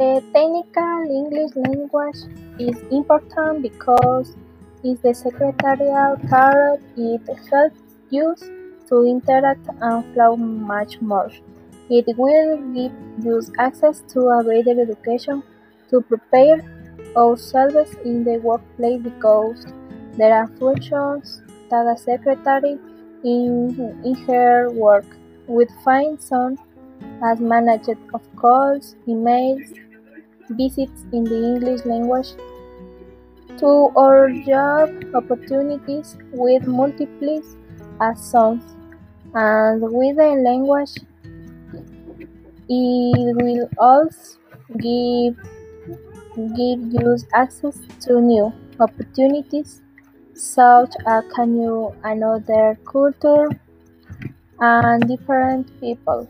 The technical English language is important because it's the secretarial part it helps you to interact and flow much more. It will give you access to a better education to prepare ourselves in the workplace because there are functions that a secretary in, in her work would find some as manager of calls, emails, visits in the English language to our job opportunities with multiple accents and with the language it will also give give you access to new opportunities such as can you another culture and different people